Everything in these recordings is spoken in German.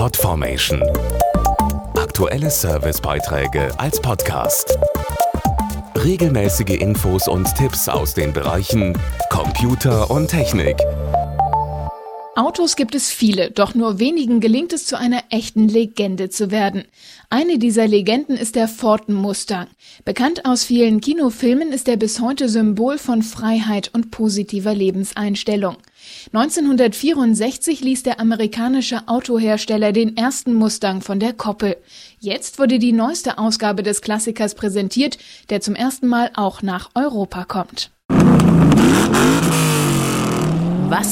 Podformation. Aktuelle Servicebeiträge als Podcast. Regelmäßige Infos und Tipps aus den Bereichen Computer und Technik. Autos gibt es viele, doch nur wenigen gelingt es zu einer echten Legende zu werden. Eine dieser Legenden ist der Ford Mustang. Bekannt aus vielen Kinofilmen ist er bis heute Symbol von Freiheit und positiver Lebenseinstellung. 1964 ließ der amerikanische Autohersteller den ersten Mustang von der Koppel. Jetzt wurde die neueste Ausgabe des Klassikers präsentiert, der zum ersten Mal auch nach Europa kommt.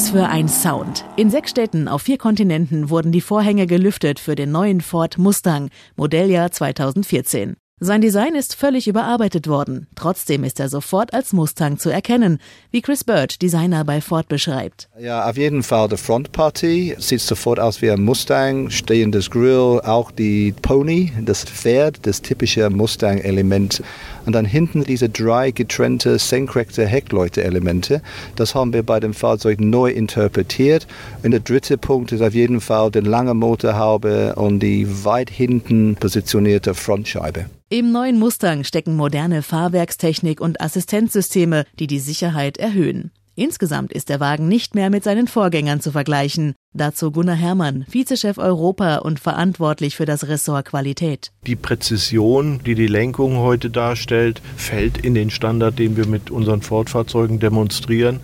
Was für ein Sound. In sechs Städten auf vier Kontinenten wurden die Vorhänge gelüftet für den neuen Ford Mustang, Modelljahr 2014. Sein Design ist völlig überarbeitet worden. Trotzdem ist er sofort als Mustang zu erkennen, wie Chris Birch, Designer bei Ford, beschreibt. Ja, auf jeden Fall die Frontpartie sieht sofort aus wie ein Mustang, stehendes Grill, auch die Pony, das Pferd, das typische Mustang-Element. Und dann hinten diese drei getrennte, senkrechte Heckleute-Elemente. Das haben wir bei dem Fahrzeug neu interpretiert. Und der dritte Punkt ist auf jeden Fall die lange Motorhaube und die weit hinten positionierte Frontscheibe. Im neuen Mustang stecken moderne Fahrwerkstechnik und Assistenzsysteme, die die Sicherheit erhöhen. Insgesamt ist der Wagen nicht mehr mit seinen Vorgängern zu vergleichen. Dazu Gunnar Herrmann, Vizechef Europa und verantwortlich für das Ressort Qualität. Die Präzision, die die Lenkung heute darstellt, fällt in den Standard, den wir mit unseren Ford-Fahrzeugen demonstrieren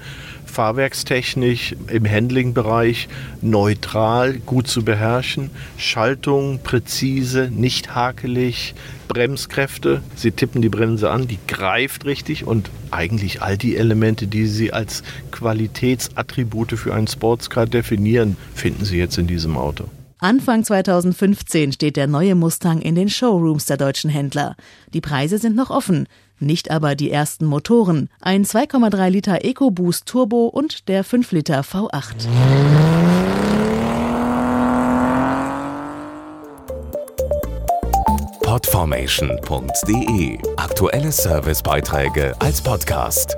fahrwerkstechnisch im Handling-Bereich neutral, gut zu beherrschen. Schaltung präzise, nicht hakelig. Bremskräfte, Sie tippen die Bremse an, die greift richtig und eigentlich all die Elemente, die Sie als Qualitätsattribute für einen Sportscar definieren, finden Sie jetzt in diesem Auto. Anfang 2015 steht der neue Mustang in den Showrooms der deutschen Händler. Die Preise sind noch offen, nicht aber die ersten Motoren. Ein 2,3 Liter EcoBoost Turbo und der 5 Liter V8. Podformation.de Aktuelle Servicebeiträge als Podcast.